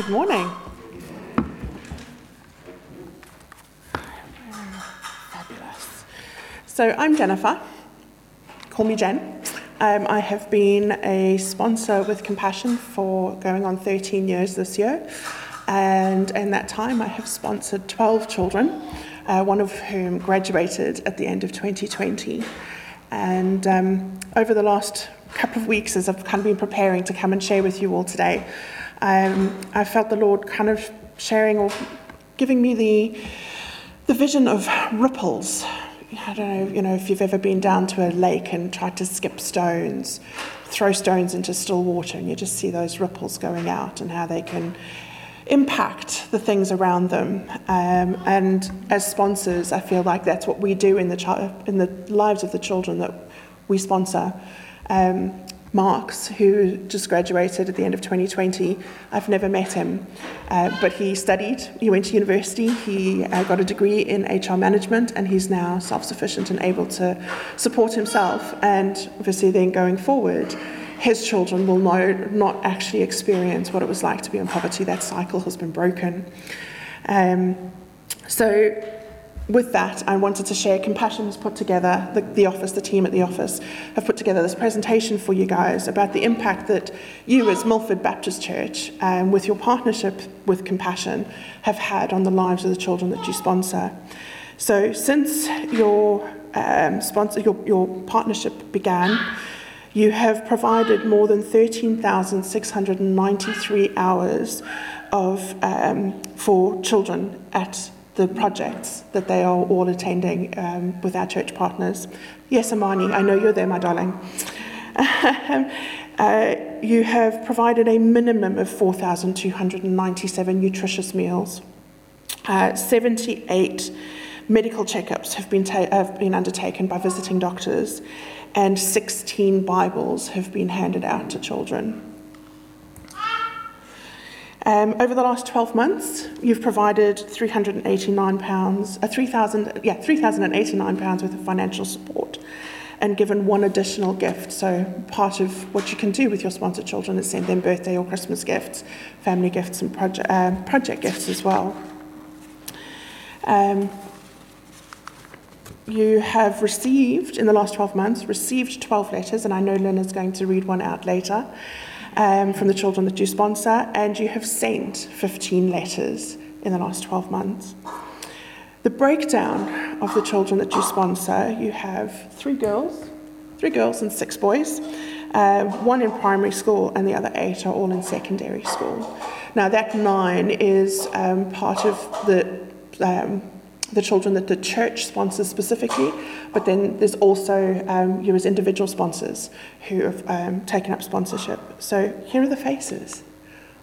Good morning. Fabulous. So I'm Jennifer. Call me Jen. Um, I have been a sponsor with Compassion for going on 13 years this year. And in that time, I have sponsored 12 children, uh, one of whom graduated at the end of 2020. And um, over the last couple of weeks, as I've kind of been preparing to come and share with you all today, um, I felt the Lord kind of sharing or giving me the, the vision of ripples. I don't know, you know, if you've ever been down to a lake and tried to skip stones, throw stones into still water, and you just see those ripples going out and how they can impact the things around them. Um, and as sponsors, I feel like that's what we do in the, chi- in the lives of the children that we sponsor. Um, Marks, who just graduated at the end of 2020. I've never met him, uh, but he studied, he went to university, he uh, got a degree in HR management, and he's now self sufficient and able to support himself. And obviously, then going forward, his children will know, not actually experience what it was like to be in poverty. That cycle has been broken. Um, so, with that, I wanted to share Compassion has put together, the, the, office, the team at the office, have put together this presentation for you guys about the impact that you, as Milford Baptist Church, um, with your partnership with Compassion, have had on the lives of the children that you sponsor. So, since your, um, sponsor, your, your partnership began, you have provided more than 13,693 hours of, um, for children at the projects that they are all attending um, with our church partners. Yes, Amani, I know you're there, my darling. uh, you have provided a minimum of 4,297 nutritious meals. Uh, 78 medical checkups have been, ta- have been undertaken by visiting doctors, and 16 Bibles have been handed out to children. Um, over the last 12 months, you've provided 389 pounds, uh, 3,000, yeah, 3,089 pounds worth of financial support, and given one additional gift. So part of what you can do with your sponsored children is send them birthday or Christmas gifts, family gifts, and project uh, project gifts as well. Um, you have received in the last 12 months received 12 letters, and I know Lynn is going to read one out later um, from the children that you sponsor, and you have sent 15 letters in the last 12 months. The breakdown of the children that you sponsor, you have three girls, three girls and six boys, um, one in primary school, and the other eight are all in secondary school. Now, that nine is um, part of the um, the children that the church sponsors specifically, but then there's also um, you as individual sponsors who have um, taken up sponsorship. So here are the faces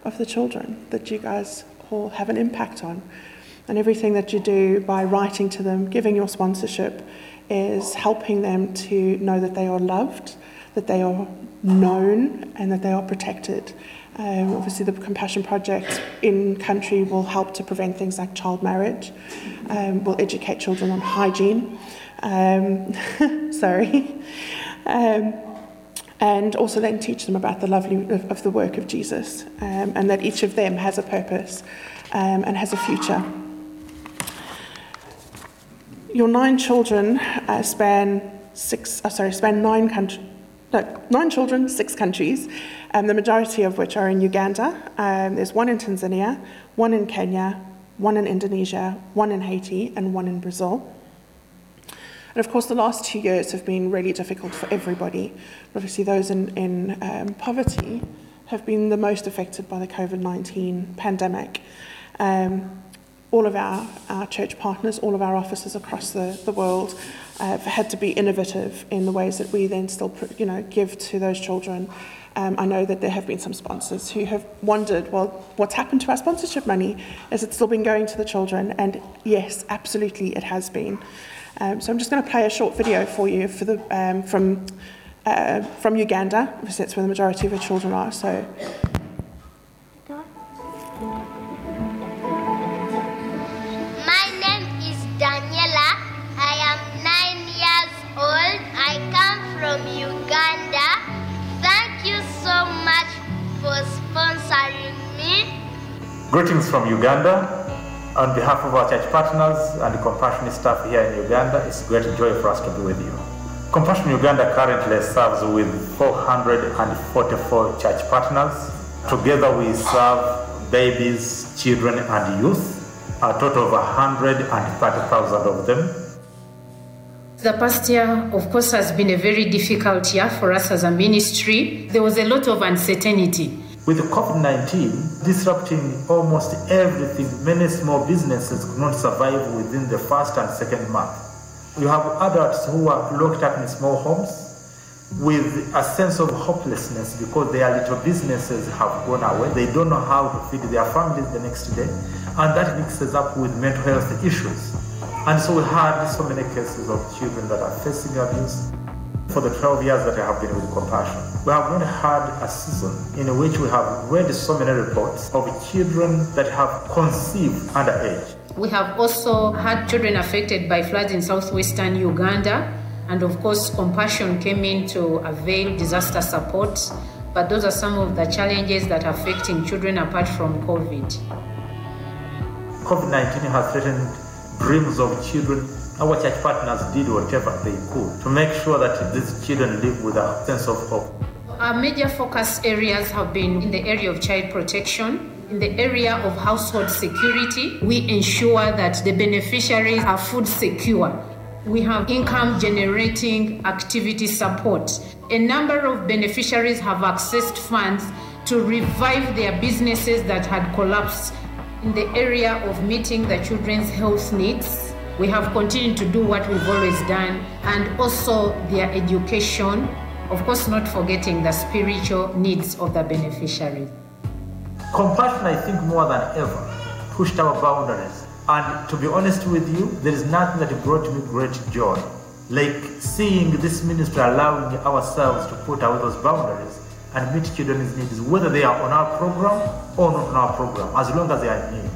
of the children that you guys all have an impact on. And everything that you do by writing to them, giving your sponsorship, is helping them to know that they are loved, that they are known, and that they are protected. Um, obviously, the Compassion Project in country will help to prevent things like child marriage, um, will educate children on hygiene. Um, sorry. Um, and also then teach them about the lovely of, of the work of Jesus um, and that each of them has a purpose um, and has a future. Your nine children uh, span six, uh, sorry, span nine countries no, nine children, six countries, um, the majority of which are in Uganda. Um, there's one in Tanzania, one in Kenya, one in Indonesia, one in Haiti, and one in Brazil. And of course, the last two years have been really difficult for everybody. Obviously, those in, in um, poverty have been the most affected by the COVID 19 pandemic. Um, all of our, our church partners, all of our offices across the, the world uh, had to be innovative in the ways that we then still you know, give to those children. Um, I know that there have been some sponsors who have wondered, well, what's happened to our sponsorship money? Has it still been going to the children? And yes, absolutely, it has been. Um, so I'm just going to play a short video for you for the, um, from, uh, from Uganda, because that's where the majority of our children are. So Greetings from Uganda. On behalf of our church partners and the Compassion staff here in Uganda, it's a great joy for us to be with you. Compassion Uganda currently serves with 444 church partners. Together we serve babies, children, and youth, a total of 130,000 of them. The past year, of course, has been a very difficult year for us as a ministry. There was a lot of uncertainty. With COVID 19 disrupting almost everything, many small businesses could not survive within the first and second month. You have adults who are locked up in small homes with a sense of hopelessness because their little businesses have gone away. They don't know how to feed their families the next day, and that mixes up with mental health issues. And so we had so many cases of children that are facing abuse. For the 12 years that I have been with Compassion, we have not had a season in which we have read so many reports of children that have conceived underage. We have also had children affected by floods in southwestern Uganda, and of course, Compassion came in to avail disaster support. But those are some of the challenges that are affecting children apart from COVID. COVID 19 has threatened dreams of children, our church partners did whatever they could to make sure that these children live with a sense of hope. Our major focus areas have been in the area of child protection. In the area of household security, we ensure that the beneficiaries are food secure. We have income generating activity support. A number of beneficiaries have accessed funds to revive their businesses that had collapsed in the area of meeting the children's health needs, we have continued to do what we've always done and also their education, of course, not forgetting the spiritual needs of the beneficiary. Compassion, I think, more than ever, pushed our boundaries. And to be honest with you, there is nothing that brought me great joy like seeing this ministry allowing ourselves to put out those boundaries and meet children's needs, whether they are on our program or not on our program, as long as they are in need.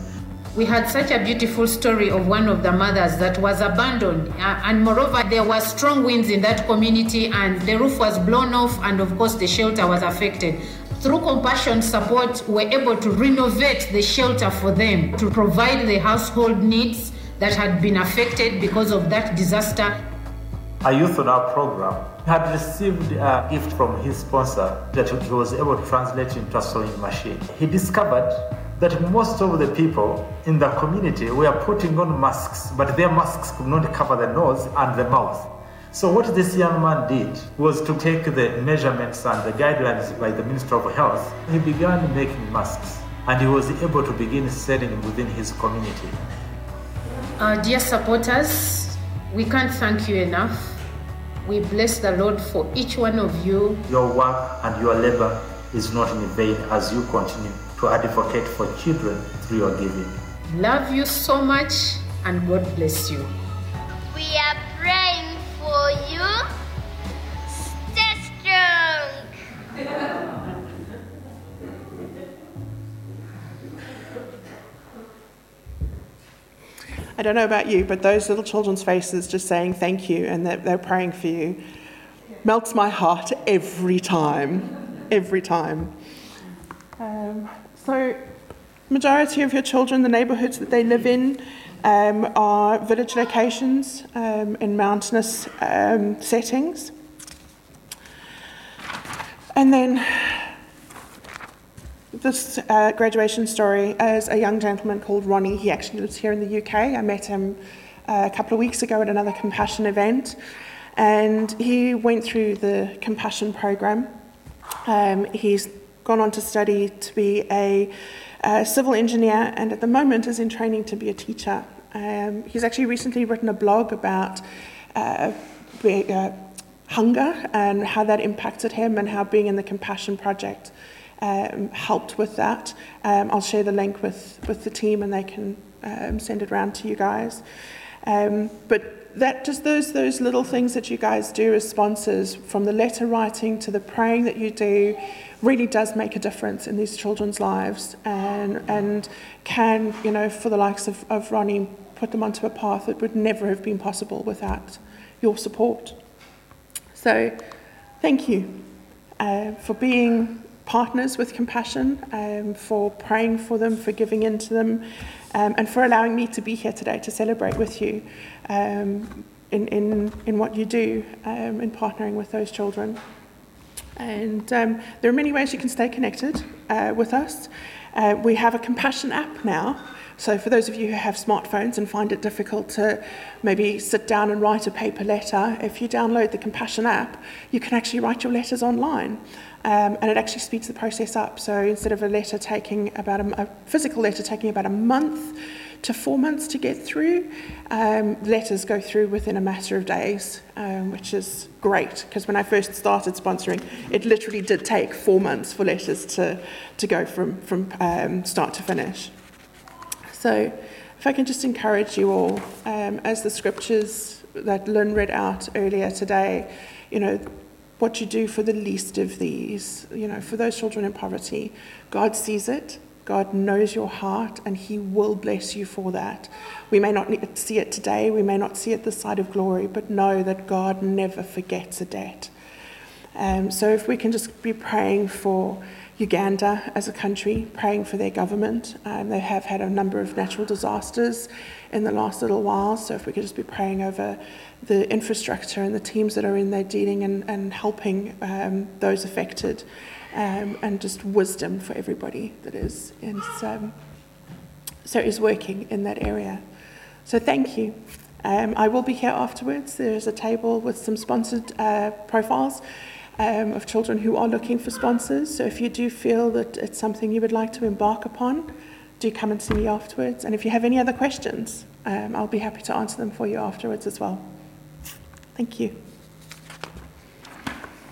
We had such a beautiful story of one of the mothers that was abandoned, uh, and moreover, there were strong winds in that community, and the roof was blown off, and of course, the shelter was affected. Through compassion support, we were able to renovate the shelter for them to provide the household needs that had been affected because of that disaster. A youth on our program had received a gift from his sponsor that he was able to translate into a sewing machine. He discovered that most of the people in the community were putting on masks, but their masks could not cover the nose and the mouth. So what this young man did was to take the measurements and the guidelines by the Minister of Health. He began making masks and he was able to begin selling within his community. Uh, dear supporters, we can't thank you enough. We bless the Lord for each one of you. Your work and your labor is not in vain as you continue to advocate for children through your giving. Love you so much and God bless you. We are praying for you. Stay strong. I don't know about you, but those little children's faces just saying thank you and that they're praying for you melts my heart every time. Every time. Um, so, majority of your children, the neighbourhoods that they live in, um, are village locations um, in mountainous um, settings. And then this uh, graduation story as a young gentleman called Ronnie. He actually lives here in the UK. I met him uh, a couple of weeks ago at another Compassion event, and he went through the Compassion program. Um, he's gone on to study to be a, a, civil engineer, and at the moment is in training to be a teacher. Um, he's actually recently written a blog about. Uh, uh, hunger and how that impacted him, and how being in the Compassion Project um, helped with that. Um, I'll share the link with, with the team and they can um, send it around to you guys. Um, but that just those those little things that you guys do as sponsors, from the letter writing to the praying that you do, really does make a difference in these children's lives, and and can you know for the likes of, of Ronnie put them onto a path that would never have been possible without your support. So, thank you uh, for being partners with compassion, um, for praying for them, for giving into them, um, and for allowing me to be here today to celebrate with you um, in, in, in what you do um, in partnering with those children. And um, there are many ways you can stay connected uh, with us. Uh, we have a compassion app now. So for those of you who have smartphones and find it difficult to maybe sit down and write a paper letter, if you download the Compassion app, you can actually write your letters online. Um, and it actually speeds the process up. So instead of a letter taking about a, a physical letter taking about a month, to four months to get through. Um, letters go through within a matter of days, um, which is great because when I first started sponsoring, it literally did take four months for letters to, to go from, from um, start to finish. So, if I can just encourage you all, um, as the scriptures that Lynn read out earlier today, you know, what you do for the least of these, you know, for those children in poverty, God sees it. God knows your heart and He will bless you for that. We may not see it today, we may not see it this side of glory, but know that God never forgets a debt. Um, so if we can just be praying for Uganda as a country, praying for their government. Um, they have had a number of natural disasters in the last little while, so if we could just be praying over the infrastructure and the teams that are in there dealing and, and helping um, those affected um, and just wisdom for everybody that is in, um, so is working in that area. So thank you. Um, I will be here afterwards. There's a table with some sponsored uh, profiles um, of children who are looking for sponsors. So if you do feel that it's something you would like to embark upon, do come and see me afterwards. And if you have any other questions, um, I'll be happy to answer them for you afterwards as well. Thank you.